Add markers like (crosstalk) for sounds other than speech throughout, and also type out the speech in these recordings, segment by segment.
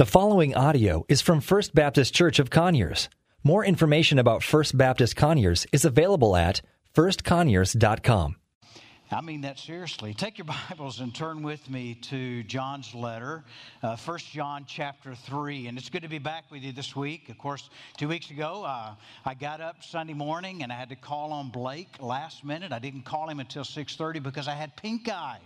The following audio is from First Baptist Church of Conyers. More information about First Baptist Conyers is available at firstconyers.com. I mean that seriously. Take your (laughs) Bibles and turn with me to John's letter, uh, 1 John chapter 3. And it's good to be back with you this week. Of course, two weeks ago, uh, I got up Sunday morning and I had to call on Blake last minute. I didn't call him until 6.30 because I had pink eye.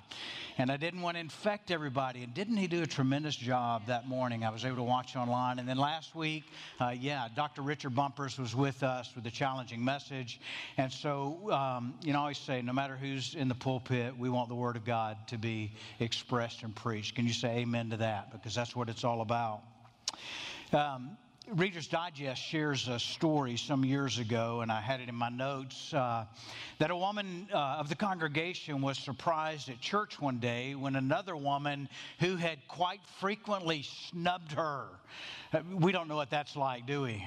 And I didn't want to infect everybody. And didn't he do a tremendous job that morning? I was able to watch online. And then last week, uh, yeah, Dr. Richard Bumpers was with us with a challenging message. And so, um, you know, I always say, no matter who's in the the pulpit, we want the Word of God to be expressed and preached. Can you say amen to that? Because that's what it's all about. Um, Reader's Digest shares a story some years ago, and I had it in my notes, uh, that a woman uh, of the congregation was surprised at church one day when another woman who had quite frequently snubbed her. Uh, we don't know what that's like, do we?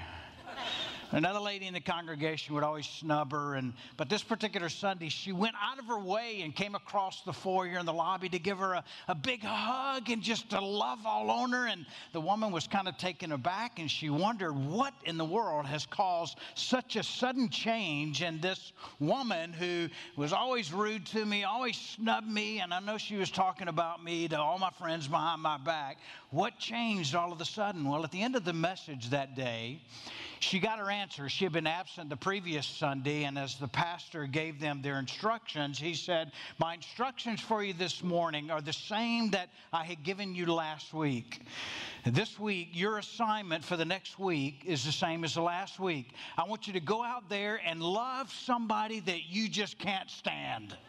Another lady in the congregation would always snub her, and but this particular Sunday, she went out of her way and came across the foyer in the lobby to give her a, a big hug and just to love all on her. And the woman was kind of taken aback, and she wondered what in the world has caused such a sudden change in this woman who was always rude to me, always snubbed me, and I know she was talking about me to all my friends behind my back. What changed all of a sudden? Well, at the end of the message that day, she got her answer. She had been absent the previous Sunday, and as the pastor gave them their instructions, he said, My instructions for you this morning are the same that I had given you last week. This week, your assignment for the next week is the same as the last week. I want you to go out there and love somebody that you just can't stand. (laughs)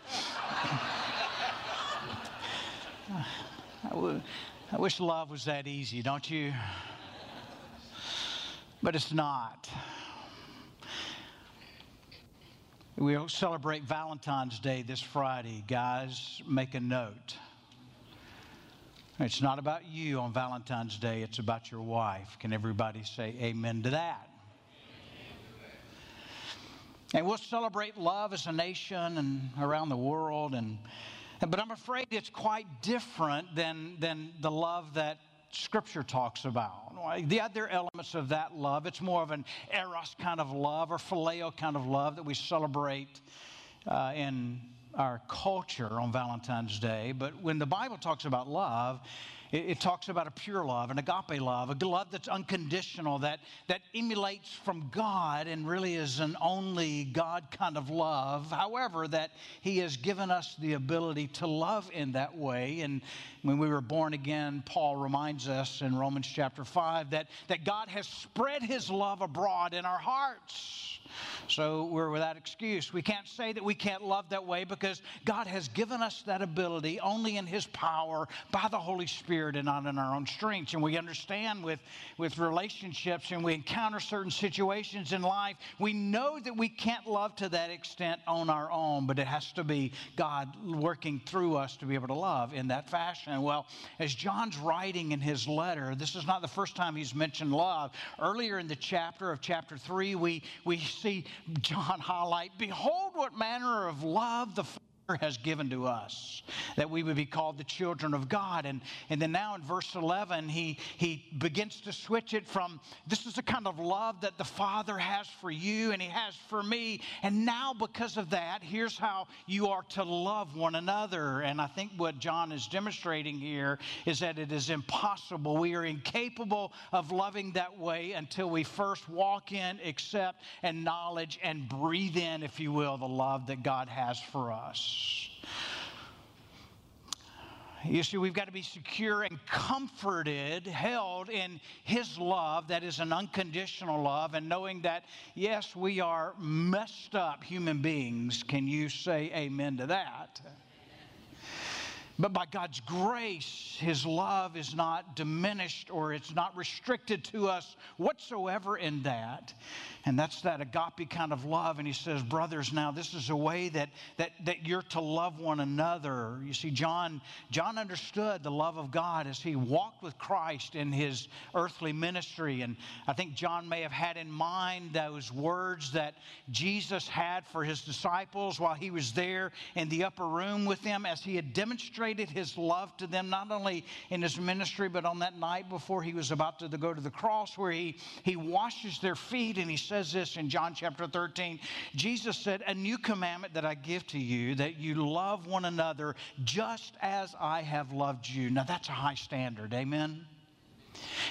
I wish love was that easy, don't you? but it's not. We'll celebrate Valentine's Day this Friday. Guys, make a note. It's not about you on Valentine's Day, it's about your wife. Can everybody say amen to that? And we'll celebrate love as a nation and around the world and but I'm afraid it's quite different than, than the love that Scripture talks about. The other elements of that love, it's more of an eros kind of love or phileo kind of love that we celebrate uh, in our culture on Valentine's Day. But when the Bible talks about love, it, it, talks about a pure love, an agape love, a love that's unconditional, that, that emulates from God and really is an only God kind of love. However, that He has given us the ability to love in that way. And when we were born again, Paul reminds us in Romans chapter 5 that, that God has spread His love abroad in our hearts. So we're without excuse. We can't say that we can't love that way because God has given us that ability only in His power by the Holy Spirit and not in our own strength. And we understand with, with relationships and we encounter certain situations in life, we know that we can't love to that extent on our own, but it has to be God working through us to be able to love in that fashion. Well, as John's writing in his letter, this is not the first time he's mentioned love. Earlier in the chapter of chapter 3, we, we see John highlight Behold, what manner of love the has given to us, that we would be called the children of God. And, and then now in verse 11, he, he begins to switch it from this is the kind of love that the Father has for you and he has for me. And now, because of that, here's how you are to love one another. And I think what John is demonstrating here is that it is impossible. We are incapable of loving that way until we first walk in, accept, and knowledge and breathe in, if you will, the love that God has for us. You see, we've got to be secure and comforted, held in His love that is an unconditional love, and knowing that, yes, we are messed up human beings. Can you say amen to that? But by God's grace, His love is not diminished or it's not restricted to us whatsoever in that. And that's that agape kind of love. And He says, Brothers, now this is a way that, that, that you're to love one another. You see, John, John understood the love of God as he walked with Christ in his earthly ministry. And I think John may have had in mind those words that Jesus had for his disciples while he was there in the upper room with them as he had demonstrated his love to them, not only in his ministry, but on that night before he was about to go to the cross, where he, he washes their feet. And he says this in John chapter 13 Jesus said, A new commandment that I give to you, that you love one another just as I have loved you. Now, that's a high standard. Amen.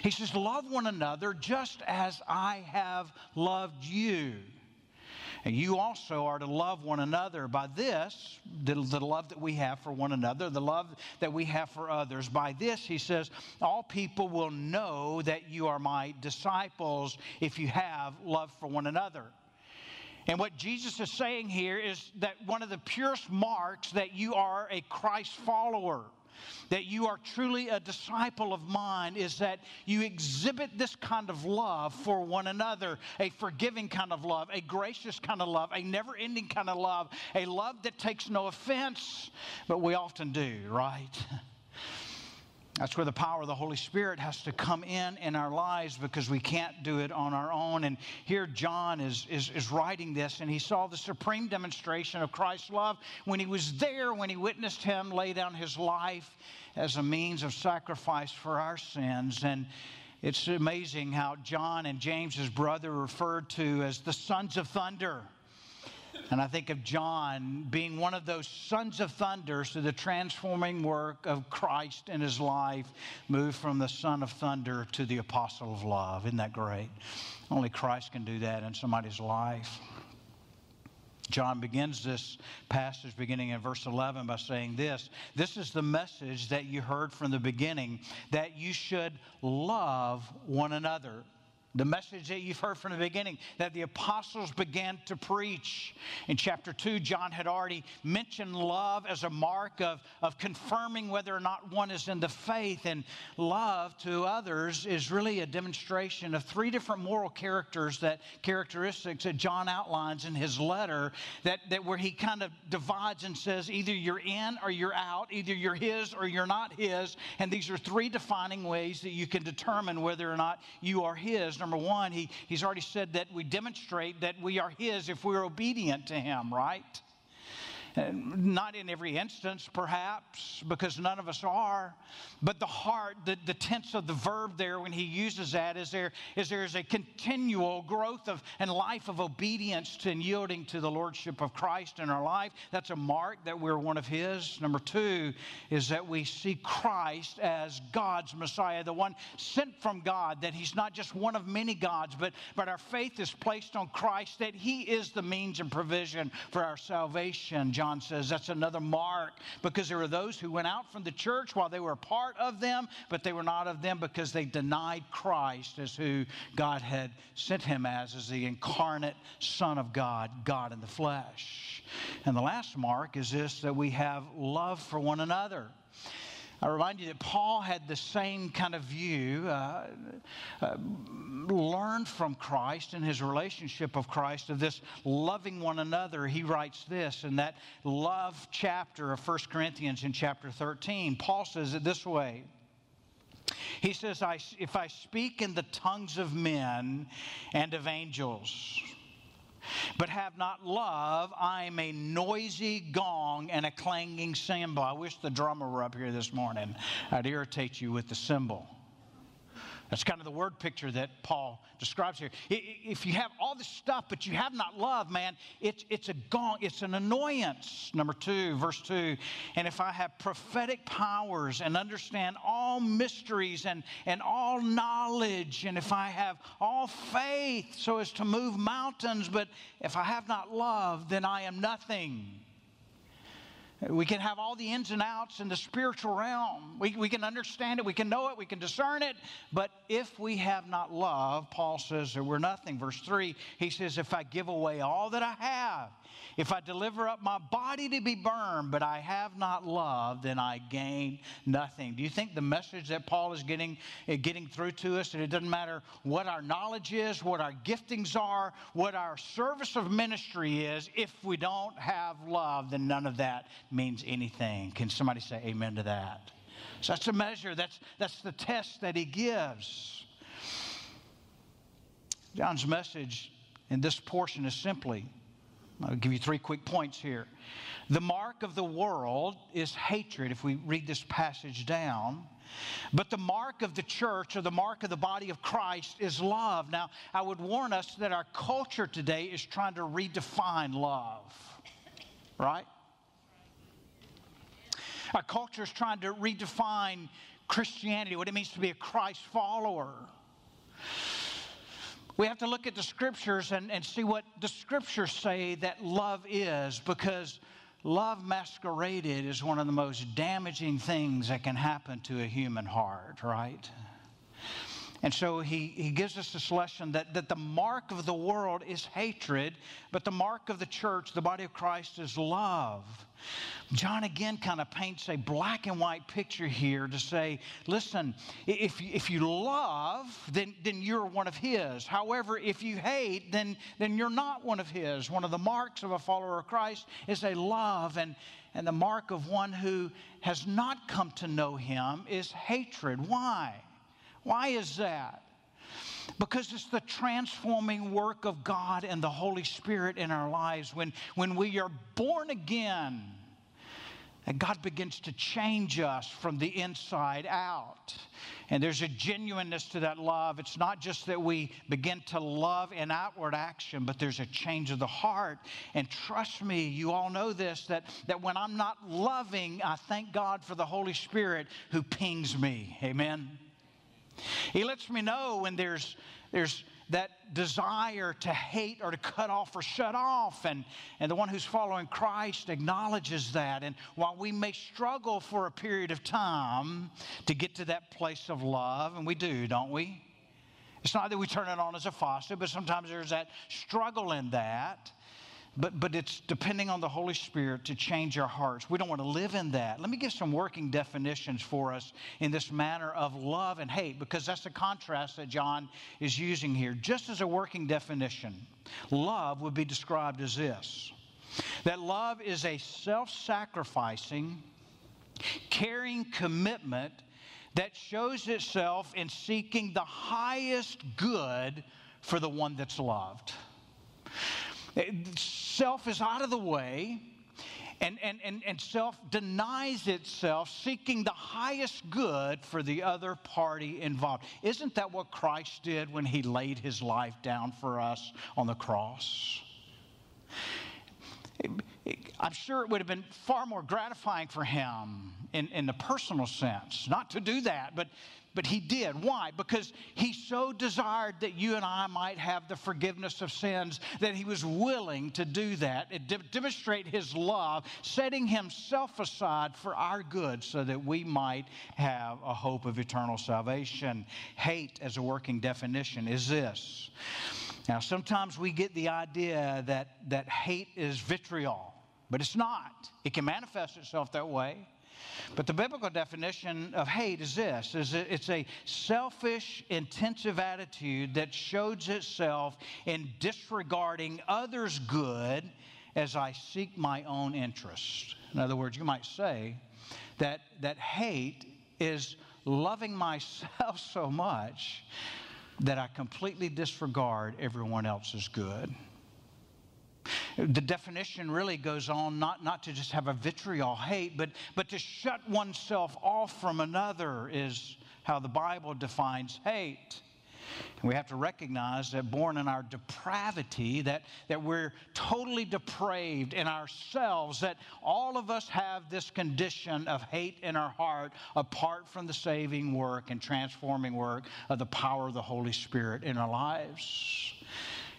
He says, Love one another just as I have loved you. And you also are to love one another by this, the, the, love that we have for one another, the love that we have for others. By this, he says, all people will know that you are my disciples if you have love for one another. And what Jesus is saying here is that one of the purest marks that you are a Christ follower that you are truly a disciple of mine is that you exhibit this kind of love for one another a forgiving kind of love, a gracious kind of love, a never ending kind of love, a love that takes no offense, but we often do, right? (laughs) That's where the power of the Holy Spirit has to come in in our lives because we can't do it on our own. And here John is, is, is writing this, and he saw the supreme demonstration of Christ's love when he was there, when he witnessed him lay down his life as a means of sacrifice for our sins. And it's amazing how John and James, his brother, referred to as the sons of thunder. And I think of John being one of those sons of thunder through the transforming work of Christ in his life, moved from the son of thunder to the apostle of love. Isn't that great? Only Christ can do that in somebody's life. John begins this passage beginning in verse 11 by saying this This is the message that you heard from the beginning, that you should love one another. The message that you've heard from the beginning that the apostles began to preach. In chapter 2, John had already mentioned love as a mark of, of confirming whether or not one is in the faith. And love to others is really a demonstration of three different moral characters that characteristics that John outlines in his letter that, that where he kind of divides and says either you're in or you're out, either you're his or you're not his. And these are three defining ways that you can determine whether or not you are his number one, he, he's already said that we demonstrate that we are His if we're obedient to Him, right? Not in every instance, perhaps, because none of us are. But the heart, the, the tense of the verb there when he uses that is there is there is a continual growth of and life of obedience to and yielding to the lordship of Christ in our life. That's a mark that we're one of his. Number two is that we see Christ as God's Messiah, the one sent from God, that he's not just one of many gods, but, but our faith is placed on Christ, that he is the means and provision for our salvation. John John says that's another mark because there were those who went out from the church while they were part of them, but they were not of them because they denied Christ as who God had sent him as, as the incarnate Son of God, God in the flesh. And the last mark is this that we have love for one another. I remind you that Paul had the same kind of view, uh, uh, learned from Christ and his relationship of Christ of this loving one another. He writes this in that love chapter of 1 Corinthians in chapter 13. Paul says it this way. He says, I, If I speak in the tongues of men and of angels, but have not love, I am a noisy gong and a clanging cymbal. I wish the drummer were up here this morning. I'd irritate you with the cymbal. That's kind of the word picture that Paul describes here. If you have all this stuff, but you have not love, man, it's, it's a gong, it's an annoyance. Number two, verse two. And if I have prophetic powers and understand all mysteries and, and all knowledge, and if I have all faith so as to move mountains, but if I have not love, then I am nothing. We can have all the ins and outs in the spiritual realm. We, we can understand it, we can know it, we can discern it. But if we have not love, Paul says that we're nothing. Verse 3, he says, If I give away all that I have, if I deliver up my body to be burned, but I have not love, then I gain nothing. Do you think the message that Paul is getting, eh, getting through to us, that it doesn't matter what our knowledge is, what our giftings are, what our service of ministry is, if we don't have love, then none of that means anything. Can somebody say amen to that? So that's a measure, that's, that's the test that he gives. John's message in this portion is simply I'll give you three quick points here. The mark of the world is hatred, if we read this passage down. But the mark of the church or the mark of the body of Christ is love. Now, I would warn us that our culture today is trying to redefine love, right? Our culture is trying to redefine Christianity, what it means to be a Christ follower. We have to look at the scriptures and, and see what the scriptures say that love is because love masqueraded is one of the most damaging things that can happen to a human heart, right? And so he, he gives us this lesson that, that the mark of the world is hatred, but the mark of the church, the body of Christ, is love. John again kind of paints a black and white picture here to say, listen, if, if you love, then, then you're one of his. However, if you hate, then, then you're not one of his. One of the marks of a follower of Christ is a love, and, and the mark of one who has not come to know him is hatred. Why? Why is that? Because it's the transforming work of God and the Holy Spirit in our lives. When, when we are born again, and God begins to change us from the inside out. And there's a genuineness to that love. It's not just that we begin to love in outward action, but there's a change of the heart. And trust me, you all know this that, that when I'm not loving, I thank God for the Holy Spirit who pings me. Amen. He lets me know when there's, there's that desire to hate or to cut off or shut off. And, and the one who's following Christ acknowledges that. And while we may struggle for a period of time to get to that place of love, and we do, don't we? It's not that we turn it on as a faucet, but sometimes there's that struggle in that. But, but it's depending on the Holy Spirit to change our hearts. We don't want to live in that. Let me give some working definitions for us in this manner of love and hate, because that's the contrast that John is using here. Just as a working definition, love would be described as this that love is a self sacrificing, caring commitment that shows itself in seeking the highest good for the one that's loved. Self is out of the way. And, and, and, and self denies itself, seeking the highest good for the other party involved. Isn't that what Christ did when he laid his life down for us on the cross? I'm sure it would have been far more gratifying for him in, in the personal sense, not to do that, but but he did. Why? Because he so desired that you and I might have the forgiveness of sins that he was willing to do that de- demonstrate his love, setting himself aside for our good so that we might have a hope of eternal salvation. Hate, as a working definition, is this. Now, sometimes we get the idea that, that hate is vitriol, but it's not. It can manifest itself that way. But the biblical definition of hate is this is it's a selfish, intensive attitude that shows itself in disregarding others' good as I seek my own interest. In other words, you might say that, that hate is loving myself (laughs) so much that I completely disregard everyone else's good. The definition really goes on not, not to just have a vitriol hate, but, but to shut oneself off from another is how the Bible defines hate. And we have to recognize that born in our depravity, that, that we're totally depraved in ourselves, that all of us have this condition of hate in our heart apart from the saving work and transforming work of the power of the Holy Spirit in our lives.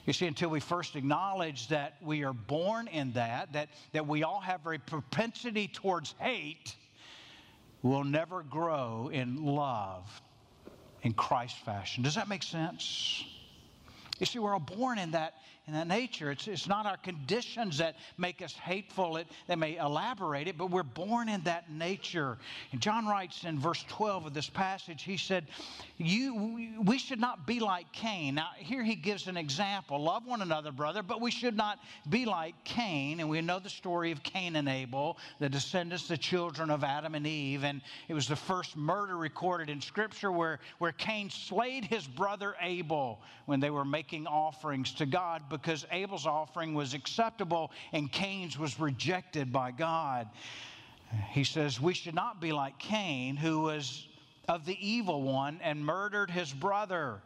You see, until we first acknowledge that we are born in that, that, that we all have a propensity towards hate, we'll never grow in love in Christ fashion. Does that make sense? You see, we're all born in that in that nature. It's, it's not our conditions that make us hateful, it, they may elaborate it, but we're born in that nature. And John writes in verse 12 of this passage, he said, you, We should not be like Cain. Now, here he gives an example love one another, brother, but we should not be like Cain. And we know the story of Cain and Abel, the descendants, the children of Adam and Eve. And it was the first murder recorded in Scripture where, where Cain slayed his brother Abel when they were making offerings to God because Abel's offering was acceptable and Cain's was rejected by God. He says, We should not be like Cain, who was of the evil one and murdered his brother.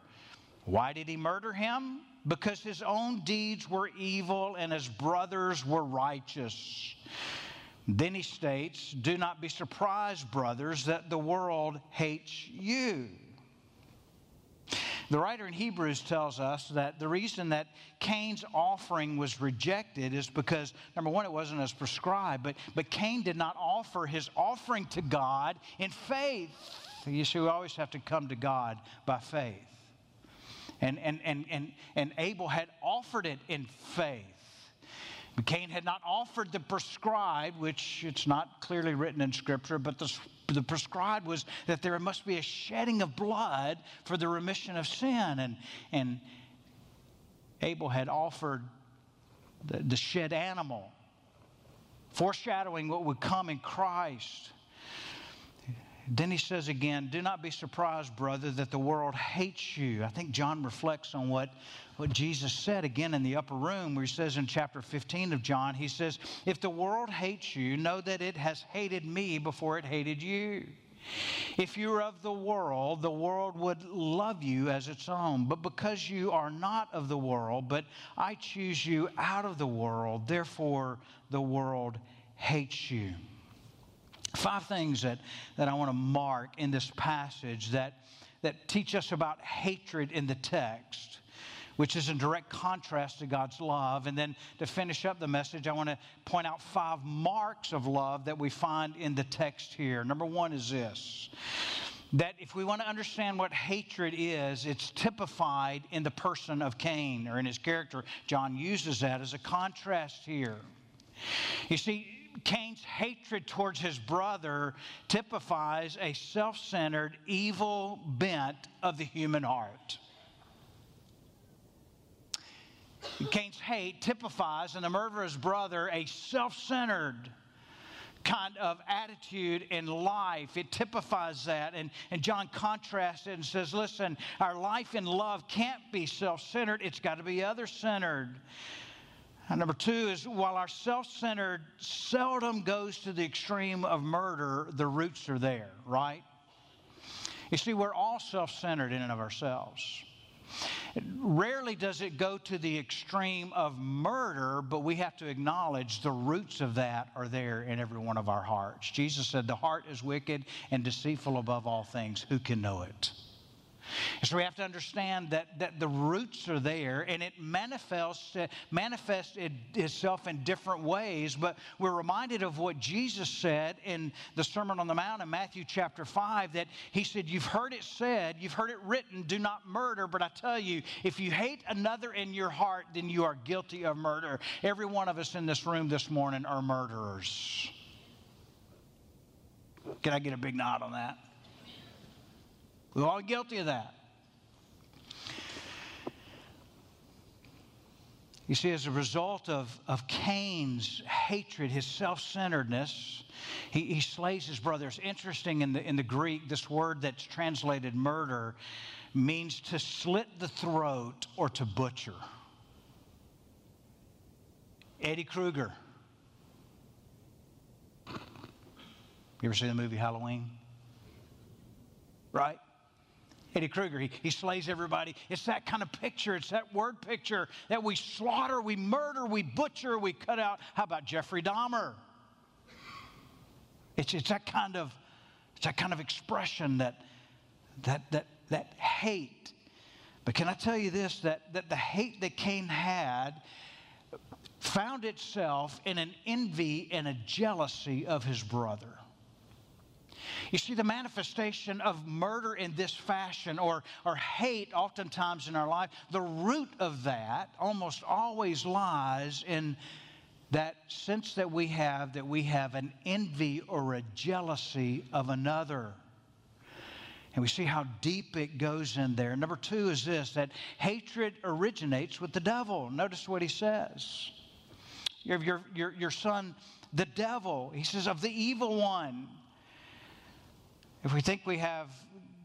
Why did he murder him? Because his own deeds were evil and his brothers were righteous. Then he states, Do not be surprised, brothers, that the world hates you. The writer in Hebrews tells us that the reason that Cain's offering was rejected is because, number one, it wasn't as prescribed, but, but Cain did not offer his offering to God in faith. You see, we always have to come to God by faith. And, and, and, and, and Abel had offered it in faith. Cain had not offered the prescribed, which it's not clearly written in Scripture, but the, the prescribed was that there must be a shedding of blood for the remission of sin. And, and Abel had offered the, the shed animal, foreshadowing what would come in Christ. Then he says again, Do not be surprised, brother, that the world hates you. I think John reflects on what, what Jesus said again in the upper room, where he says in chapter 15 of John, He says, If the world hates you, know that it has hated me before it hated you. If you were of the world, the world would love you as its own. But because you are not of the world, but I choose you out of the world, therefore the world hates you. Five things that, that I want to mark in this passage that, that teach us about hatred in the text, which is in direct contrast to God's love. And then to finish up the message, I want to point out five marks of love that we find in the text here. Number one is this that if we want to understand what hatred is, it's typified in the person of Cain or in his character. John uses that as a contrast here. You see, Cain's hatred towards his brother typifies a self centered, evil bent of the human heart. Cain's hate typifies in the murder of his brother a self centered kind of attitude in life. It typifies that. And, and John contrasts it and says, listen, our life in love can't be self centered, it's got to be other centered. And number two is while our self centered seldom goes to the extreme of murder, the roots are there, right? You see, we're all self centered in and of ourselves. Rarely does it go to the extreme of murder, but we have to acknowledge the roots of that are there in every one of our hearts. Jesus said, The heart is wicked and deceitful above all things. Who can know it? So we have to understand that, that the roots are there and it manifests, uh, manifests it, itself in different ways. But we're reminded of what Jesus said in the Sermon on the Mount in Matthew chapter 5 that he said, You've heard it said, you've heard it written, do not murder. But I tell you, if you hate another in your heart, then you are guilty of murder. Every one of us in this room this morning are murderers. Can I get a big nod on that? We're all guilty of that. You see, as a result of, of Cain's hatred, his self centeredness, he, he slays his brother. It's interesting in the, in the Greek, this word that's translated murder means to slit the throat or to butcher. Freddy Krueger. You ever see the movie Halloween? Right? Freddy Krueger, he, he slays everybody. It's that kind of picture. It's that word picture that we slaughter, we murder, we butcher, we cut out. How about Jeffrey Dahmer? It's, it's that kind of it's that kind of expression that that that that hate. But can I tell you this? That that the hate that Cain had found itself in an envy and a jealousy of his brother. You see, the manifestation of murder in this fashion or, or hate, oftentimes in our life, the root of that almost always lies in that sense that we have that we have an envy or a jealousy of another. And we see how deep it goes in there. Number two is this that hatred originates with the devil. Notice what he says. Your, your, your, your son, the devil, he says, of the evil one. If we think we have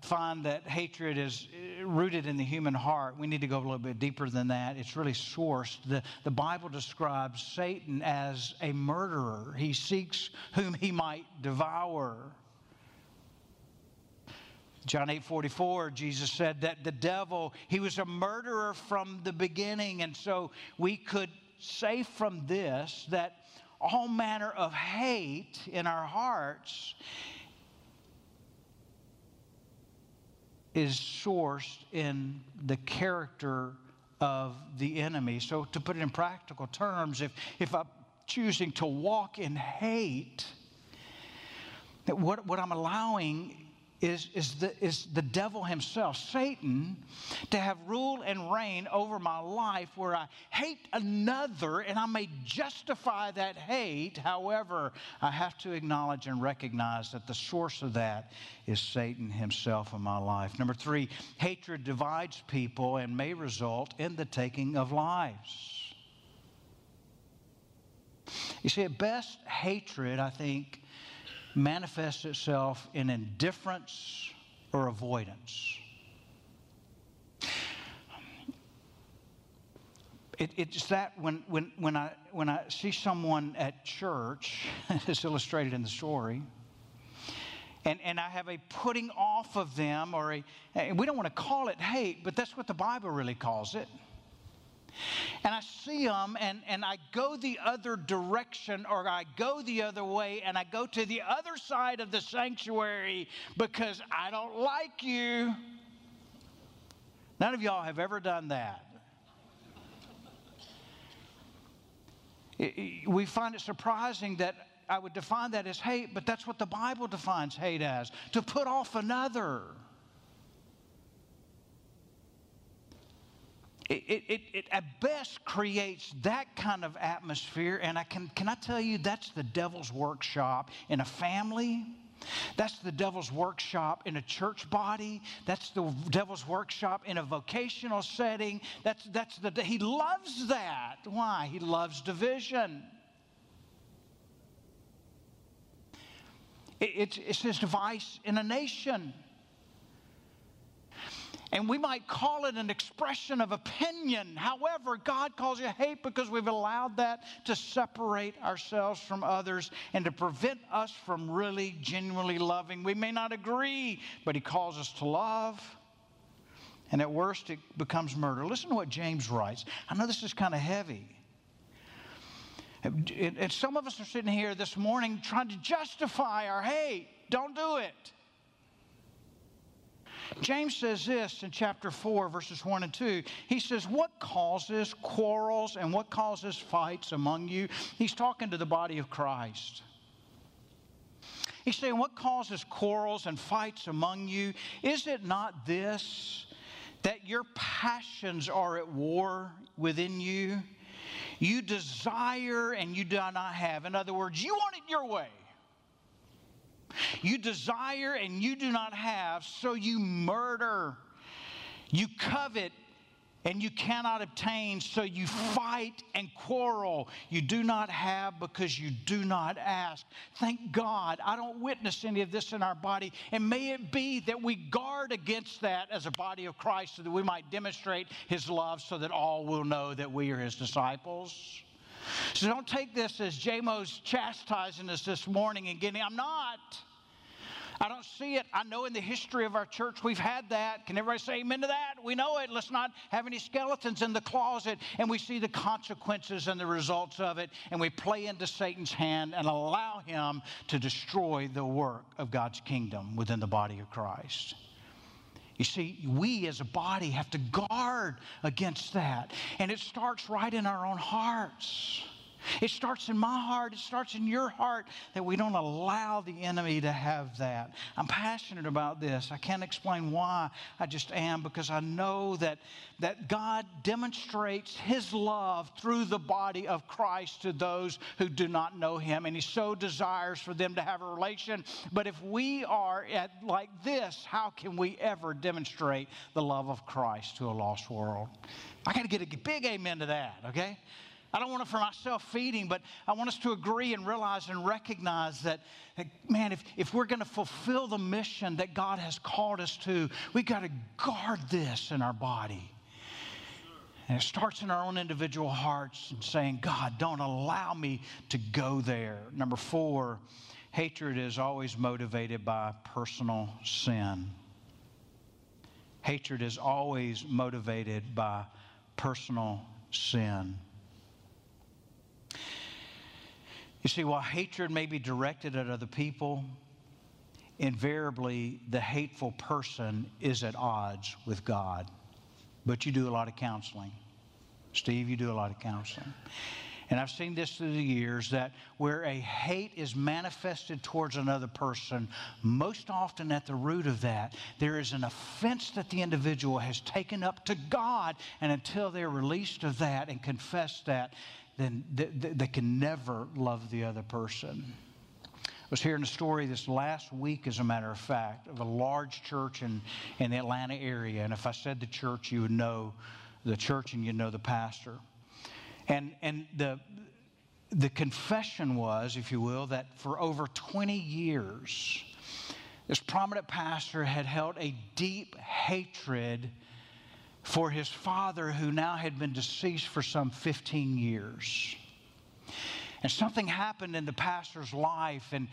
find that hatred is uh, rooted in the human heart. We need to go a little bit deeper than that. It's really sourced. The, the Bible describes Satan as a murderer, he seeks whom he might devour. John 8 44, Jesus said that the devil, he was a murderer from the beginning. And so we could say from this that all manner of hate in our hearts is sourced in the character of the enemy. So, to put it in practical terms, if, if I'm choosing to walk in hate, what, what I'm allowing is, is, the, is the devil himself, Satan, to have rule and reign over my life where I hate another and I may justify that hate. However, I have to acknowledge and recognize that the source of that is Satan himself in my life. Number three, hatred divides people and may result in the taking of lives. You see, at best, hatred, I think, manifests itself in indifference or avoidance. It, it's that when, when, when, I, when I see someone at church, (laughs) as illustrated in the story, and, and I have a putting off of them, or a, we don't want to call it hate, but that's what the Bible really calls it and I see them and, and I go the other direction or I go the other way and I go to the other side of the sanctuary because I don't like you. None of y'all have ever done that. We find it surprising that I would define that as hate, but that's what the Bible defines hate as to put off another. It, it, it, at best creates that kind of atmosphere. And I can, can I tell you, that's the devil's workshop in a family. That's the devil's workshop in a church body. That's the devil's workshop in a vocational setting. That's, that's the, he loves that. Why? He loves division. It, it's, it's his device in a nation. And we might call it an expression of opinion. However, God calls it hate because we've allowed that to separate ourselves from others and to prevent us from really genuinely loving. We may not agree, but He calls us to love. And at worst, it becomes murder. Listen to what James writes. I know this is kind of heavy. And some of us are sitting here this morning trying to justify our hate. Don't do it. James says this in chapter 4, verses 1 and 2. He says, What causes quarrels and what causes fights among you? He's talking to the body of Christ. He's saying, What causes quarrels and fights among you? Is it not this, that your passions are at war within you? You desire and you do not have. In other words, you want it your way. You desire and you do not have, so you murder. You covet and you cannot obtain, so you fight and quarrel. You do not have because you do not ask. Thank God I don't witness any of this in our body. And may it be that we guard against that as a body of Christ so that we might demonstrate His love so that all will know that we are His disciples. So don't take this as JMO's chastising us this morning and getting, I'm not. I don't see it. I know in the history of our church we've had that. Can everybody say amen to that? We know it. Let's not have any skeletons in the closet. And we see the consequences and the results of it. And we play into Satan's hand and allow him to destroy the work of God's kingdom within the body of Christ. You see, we as a body have to guard against that. And it starts right in our own hearts. It starts in my heart, it starts in your heart that we don't allow the enemy to have that. I'm passionate about this. I can't explain why. I just am because I know that, that God demonstrates his love through the body of Christ to those who do not know him. And he so desires for them to have a relation. But if we are at like this, how can we ever demonstrate the love of Christ to a lost world? I got to get a big amen to that, okay? I don't want it for myself feeding, but I want us to agree and realize and recognize that, that man, if, if we're going to fulfill the mission that God has called us to, we got to guard this in our body. And it starts in our own individual hearts and saying, God, don't allow me to go there. Number four, hatred is always motivated by personal sin. Hatred is always motivated by personal sin. You see, while hatred may be directed at other people, invariably the hateful person is at odds with God. But you do a lot of counseling. Steve, you do a lot of counseling. And I've seen this through the years that where a hate is manifested towards another person, most often at the root of that, there is an offense that the individual has taken up to God. And until they're released of that and confess that, then they, they can never love the other person. I was hearing a story this last week, as a matter of fact, of a large church in, in the Atlanta area. And if I said the church, you would know the church and you'd know the pastor. And, and the, the confession was, if you will, that for over 20 years, this prominent pastor had held a deep hatred for his father, who now had been deceased for some 15 years. And something happened in the pastor's life, and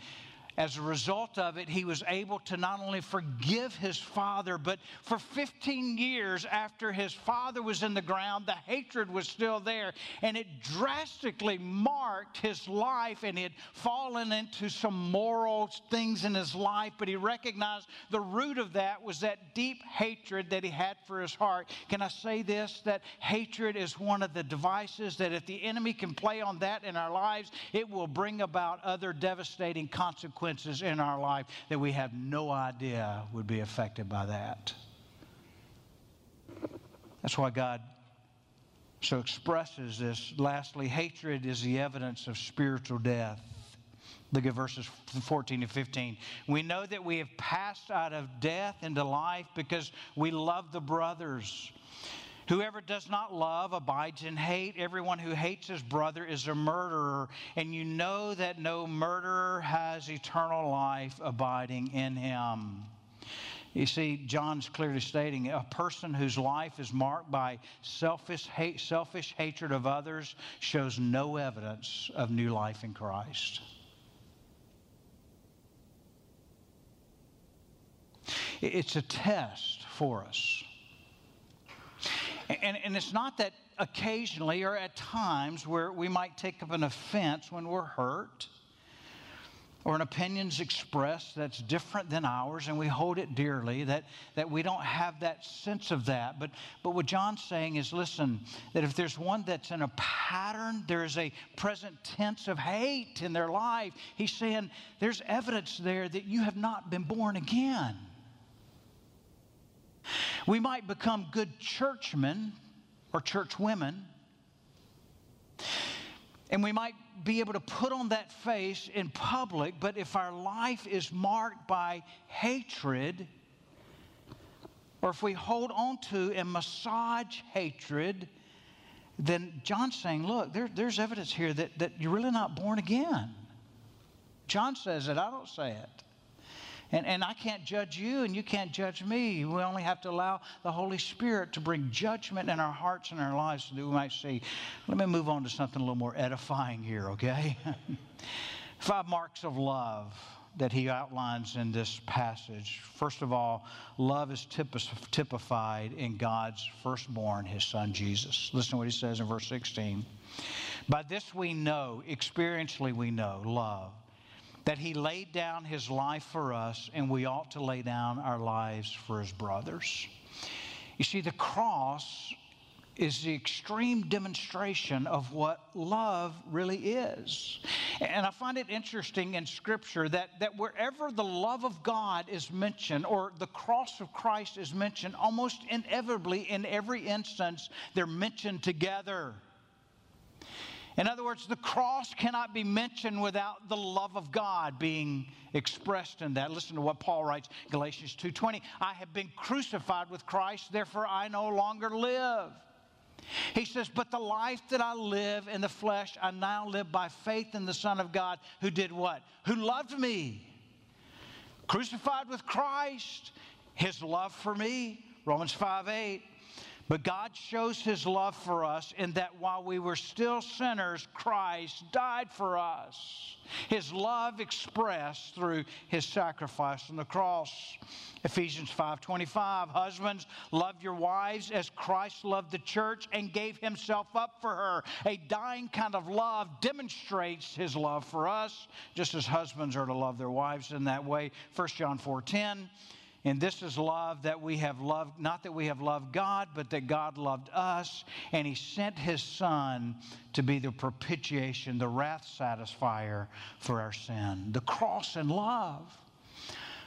as a result of it, he was able to not only forgive his father, but for 15 years after his father was in the ground, the hatred was still there. And it drastically marked his life, and he had fallen into some moral things in his life. But he recognized the root of that was that deep hatred that he had for his heart. Can I say this? That hatred is one of the devices that if the enemy can play on that in our lives, it will bring about other devastating consequences consequences in our life that we have no idea would be affected by that. That's why God so expresses this. Lastly, hatred is the evidence of spiritual death. Look at verses 14 to 15. We know that we have passed out of death into life because we love the brothers. Whoever does not love abides in hate. Everyone who hates his brother is a murderer, and you know that no murderer has eternal life abiding in him. You see, John's clearly stating a person whose life is marked by selfish, hate, selfish hatred of others shows no evidence of new life in Christ. It's a test for us. And, and it's not that occasionally or at times where we might take up an offense when we're hurt or an opinion's expressed that's different than ours and we hold it dearly that, that we don't have that sense of that. But, but what john's saying is listen that if there's one that's in a pattern there's a present tense of hate in their life he's saying there's evidence there that you have not been born again we might become good churchmen or churchwomen, and we might be able to put on that face in public, but if our life is marked by hatred, or if we hold on to and massage hatred, then John's saying, look, there, there's evidence here that, that you're really not born again. John says it, I don't say it. And, and I can't judge you, and you can't judge me. We only have to allow the Holy Spirit to bring judgment in our hearts and our lives so that we might see. Let me move on to something a little more edifying here, okay? (laughs) Five marks of love that he outlines in this passage. First of all, love is typified in God's firstborn, his son Jesus. Listen to what he says in verse 16. By this we know, experientially we know, love that he laid down his life for us, and we ought to lay down our lives for his brothers. You see, the cross is the extreme demonstration of what love really is. And I find it interesting in Scripture that, that wherever the love of God is mentioned or the cross of Christ is mentioned, almost inevitably in every instance, they're mentioned together. In other words, the cross cannot be mentioned without the love of God being expressed in that. Listen to what Paul writes, Galatians 2:20. I have been crucified with Christ, therefore I no longer live. He says, But the life that I live in the flesh, I now live by faith in the Son of God who did what? Who loved me. Crucified with Christ, his love for me. Romans 5 8. But God shows his love for us in that while we were still sinners, Christ died for us. His love expressed through his sacrifice on the cross. Ephesians 5:25 Husbands love your wives as Christ loved the church and gave himself up for her. A dying kind of love demonstrates his love for us, just as husbands are to love their wives in that way. 1 John 4:10 and this is love that we have loved, not that we have loved God, but that God loved us. And He sent His Son to be the propitiation, the wrath satisfier for our sin. The cross and love.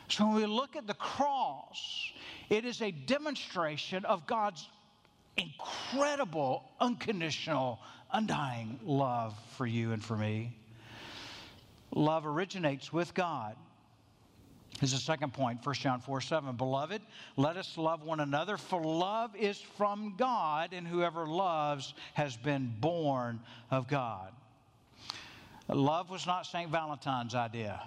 So when we look at the cross, it is a demonstration of God's incredible, unconditional, undying love for you and for me. Love originates with God. This is the second point, 1 John 4 7. Beloved, let us love one another, for love is from God, and whoever loves has been born of God. Love was not St. Valentine's idea.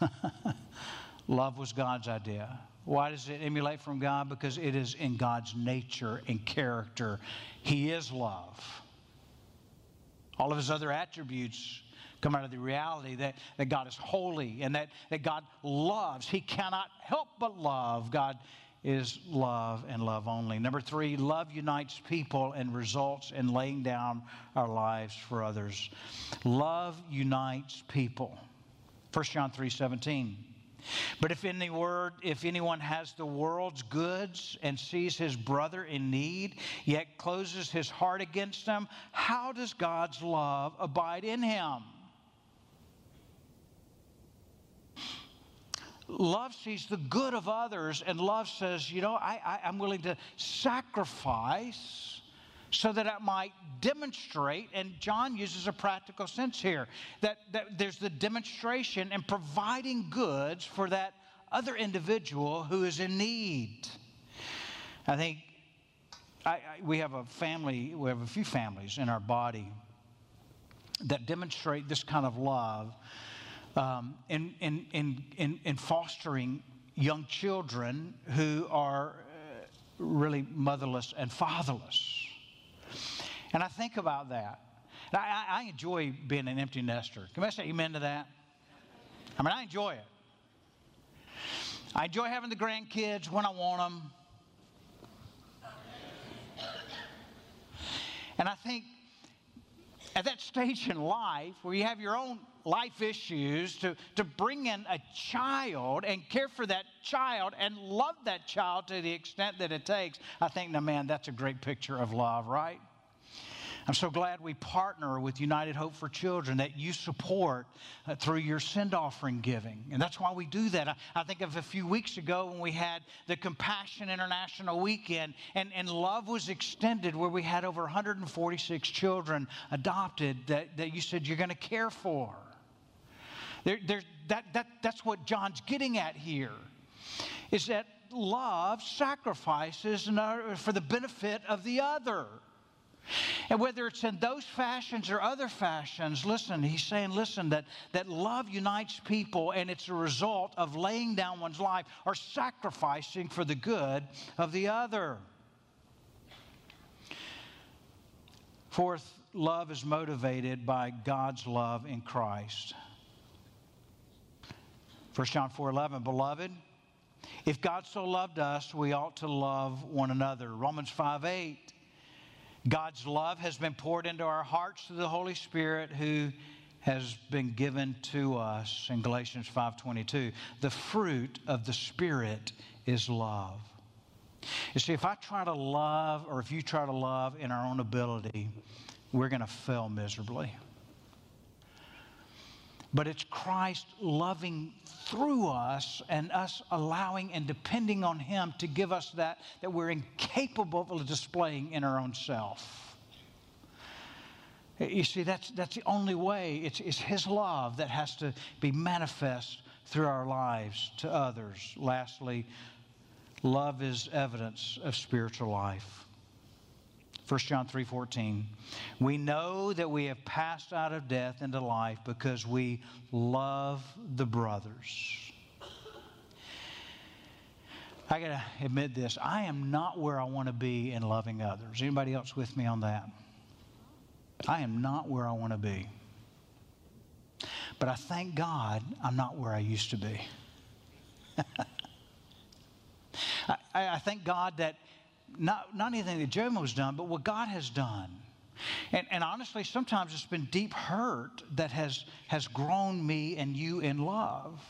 (laughs) love was God's idea. Why does it emulate from God? Because it is in God's nature and character. He is love. All of his other attributes come out of the reality that, that God is holy and that, that God loves. He cannot help but love. God is love and love only. Number three, love unites people and results in laying down our lives for others. Love unites people. 1 John 3 17. But if any word, if anyone has the world's goods and sees his brother in need, yet closes his heart against him, how does God's love abide in him? Love sees the good of others, and love says, you know, I, I, I'm willing to sacrifice so that I might demonstrate, and John uses a practical sense here, that, that there's the demonstration and providing goods for that other individual who is in need. I think I, I, we have a family, we have a few families in our body that demonstrate this kind of love um, in, in, in, in, in fostering young children who are uh, really motherless and fatherless. And I think about that. I, I, enjoy being an empty nester. Can I say amen to that? I mean, I enjoy it. I enjoy having the grandkids when I want them. And I think at that stage in life where you have your own life issues, to, to bring in a child and care for that child and love that child to the extent that it takes, I think, now, man, that's a great picture of love, right? I'm so glad we partner with United Hope for Children that you support uh, through your send offering giving. And that's why we do that. I, I, think of a few weeks ago when we had the Compassion International Weekend and, and love was extended where we had over 146 children adopted that, that you said you're going to care for. There, there, that, that, that's what John's getting at here, is that love sacrifices for the benefit of the other. And whether it's in those fashions or other fashions, listen, he's saying, listen, that, that love unites people and it's a result of laying down one's life or sacrificing for the good of the other. Fourth, love is motivated by God's love in Christ. 1 John 4 11, beloved, if God so loved us, we ought to love one another. Romans 5 8, God's love has been poured into our hearts through the Holy Spirit who has been given to us in Galatians 5:22. The fruit of the Spirit is love. You see, if I try to love or if you try to love in our own ability, we're going to fail miserably but it's Christ loving through us and us allowing and depending on Him to give us that that we're incapable of displaying in our own self. You see, that's, that's the only way. It's, it's His love that has to be manifest through our lives to others. Lastly, love is evidence of spiritual life. 1 John 3:14 We know that we have passed out of death into life because we love the brothers. I got to admit this, I am not where I want to be in loving others. Anybody else with me on that? I am not where I want to be. But I thank God I'm not where I used to be. (laughs) I, I, thank God that not, not anything that Jomo's done, but what God has done. And, and honestly, sometimes it's been deep hurt that has, has grown me and you in love.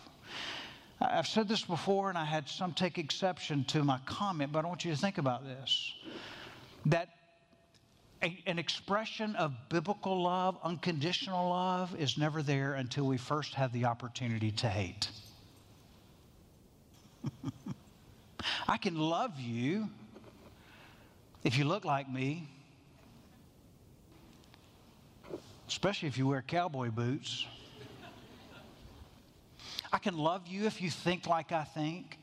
I've said this before, and I had some take exception to my comment, but I want you to think about this that a, an expression of biblical love, unconditional love, is never there until we first have the opportunity to hate. (laughs) I can love you if you look like me, especially if you wear cowboy boots. I can love you if you think like I think.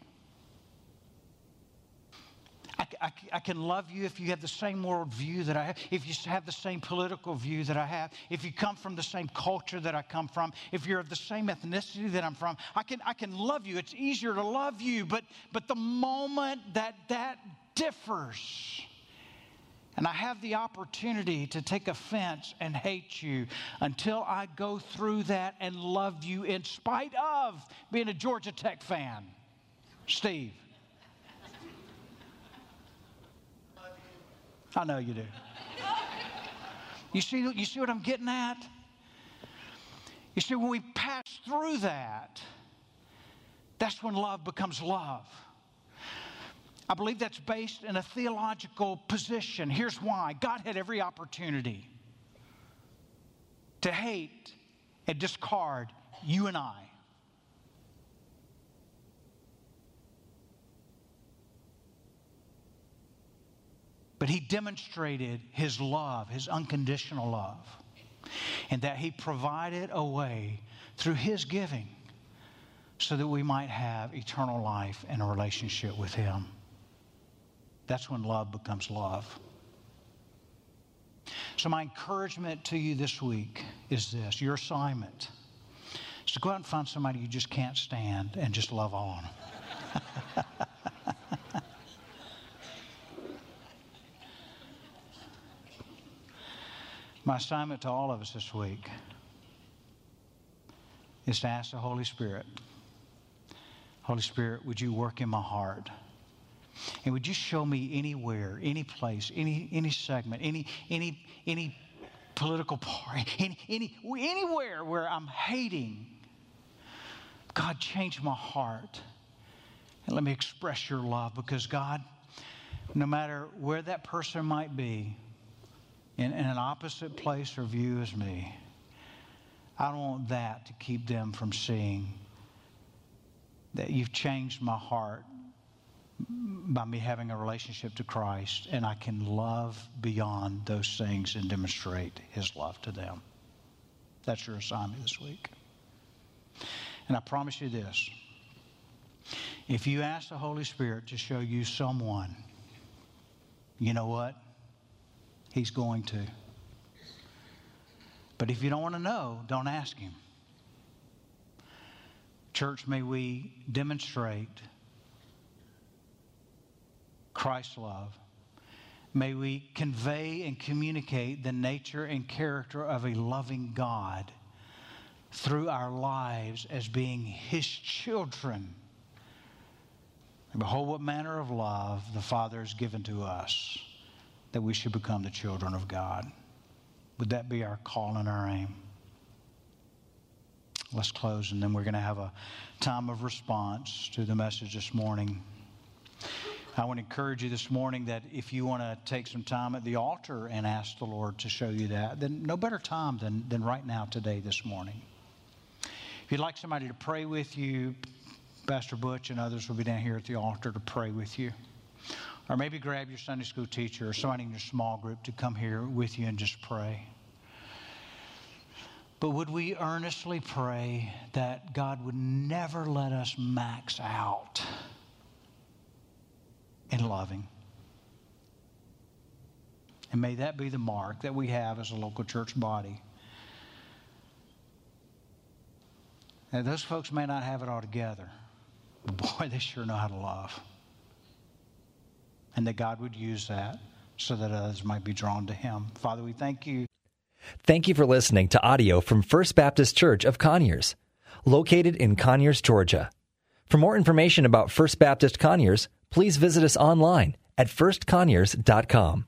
I, I, can love you if you have the same world view that I have, if you have the same political view that I have, if you come from the same culture that I come from, if you're of the same ethnicity that I'm from. I can, I can love you. It's easier to love you, but, but the moment that that differs, and I have the opportunity to take offense and hate you until I go through that and love you in spite of being a Georgia Tech fan. Steve. I know you do. You see, you see what I'm getting at? You see, when we pass through that, that's when love becomes love. I believe that's based in a theological position. Here's why God had every opportunity to hate and discard you and I. But he demonstrated his love, his unconditional love, and that he provided a way through his giving so that we might have eternal life and a relationship with him. That's when love becomes love. So, my encouragement to you this week is this your assignment is to go out and find somebody you just can't stand and just love on. my assignment to all of us this week is to ask the Holy Spirit Holy Spirit, would you work in my heart? And would you show me anywhere, any place, any, any segment, any, any, any political party, (laughs) any, any, anywhere where I'm hating? God, change my heart. And let me express your love because, God, no matter where that person might be, in, in an opposite place or view as me, I don't want that to keep them from seeing that you've changed my heart by me having a relationship to Christ, and I can love beyond those things and demonstrate His love to them. That's your assignment this week. And I promise you this if you ask the Holy Spirit to show you someone, you know what? He's going to. But if you don't want to know, don't ask Him. Church, may we demonstrate Christ's love. May we convey and communicate the nature and character of a loving God through our lives as being His children. And behold, what manner of love the Father has given to us that we should become the children of God. Would that be our call and our aim? Let's close, and then we're going to have a time of response to the message this morning. I want to encourage you this morning that if you want to take some time at the altar and ask the Lord to show you that, then no better time than, than right now, today, this morning. If you'd like somebody to pray with you, Pastor Butch and others will be down here at the altar to pray with you. Or maybe grab your Sunday school teacher or somebody in your small group to come here with you and just pray. But would we earnestly pray that God would never let us max out? In loving. And may that be the mark that we have as a local church body. Now, those folks may not have it all together, but boy, they sure know how to love. And that God would use that so that others might be drawn to Him. Father, we thank you. Thank you for listening to audio from First Baptist Church of Conyers, located in Conyers, Georgia. For more information about First Baptist Conyers, please visit us online at firstconyers.com.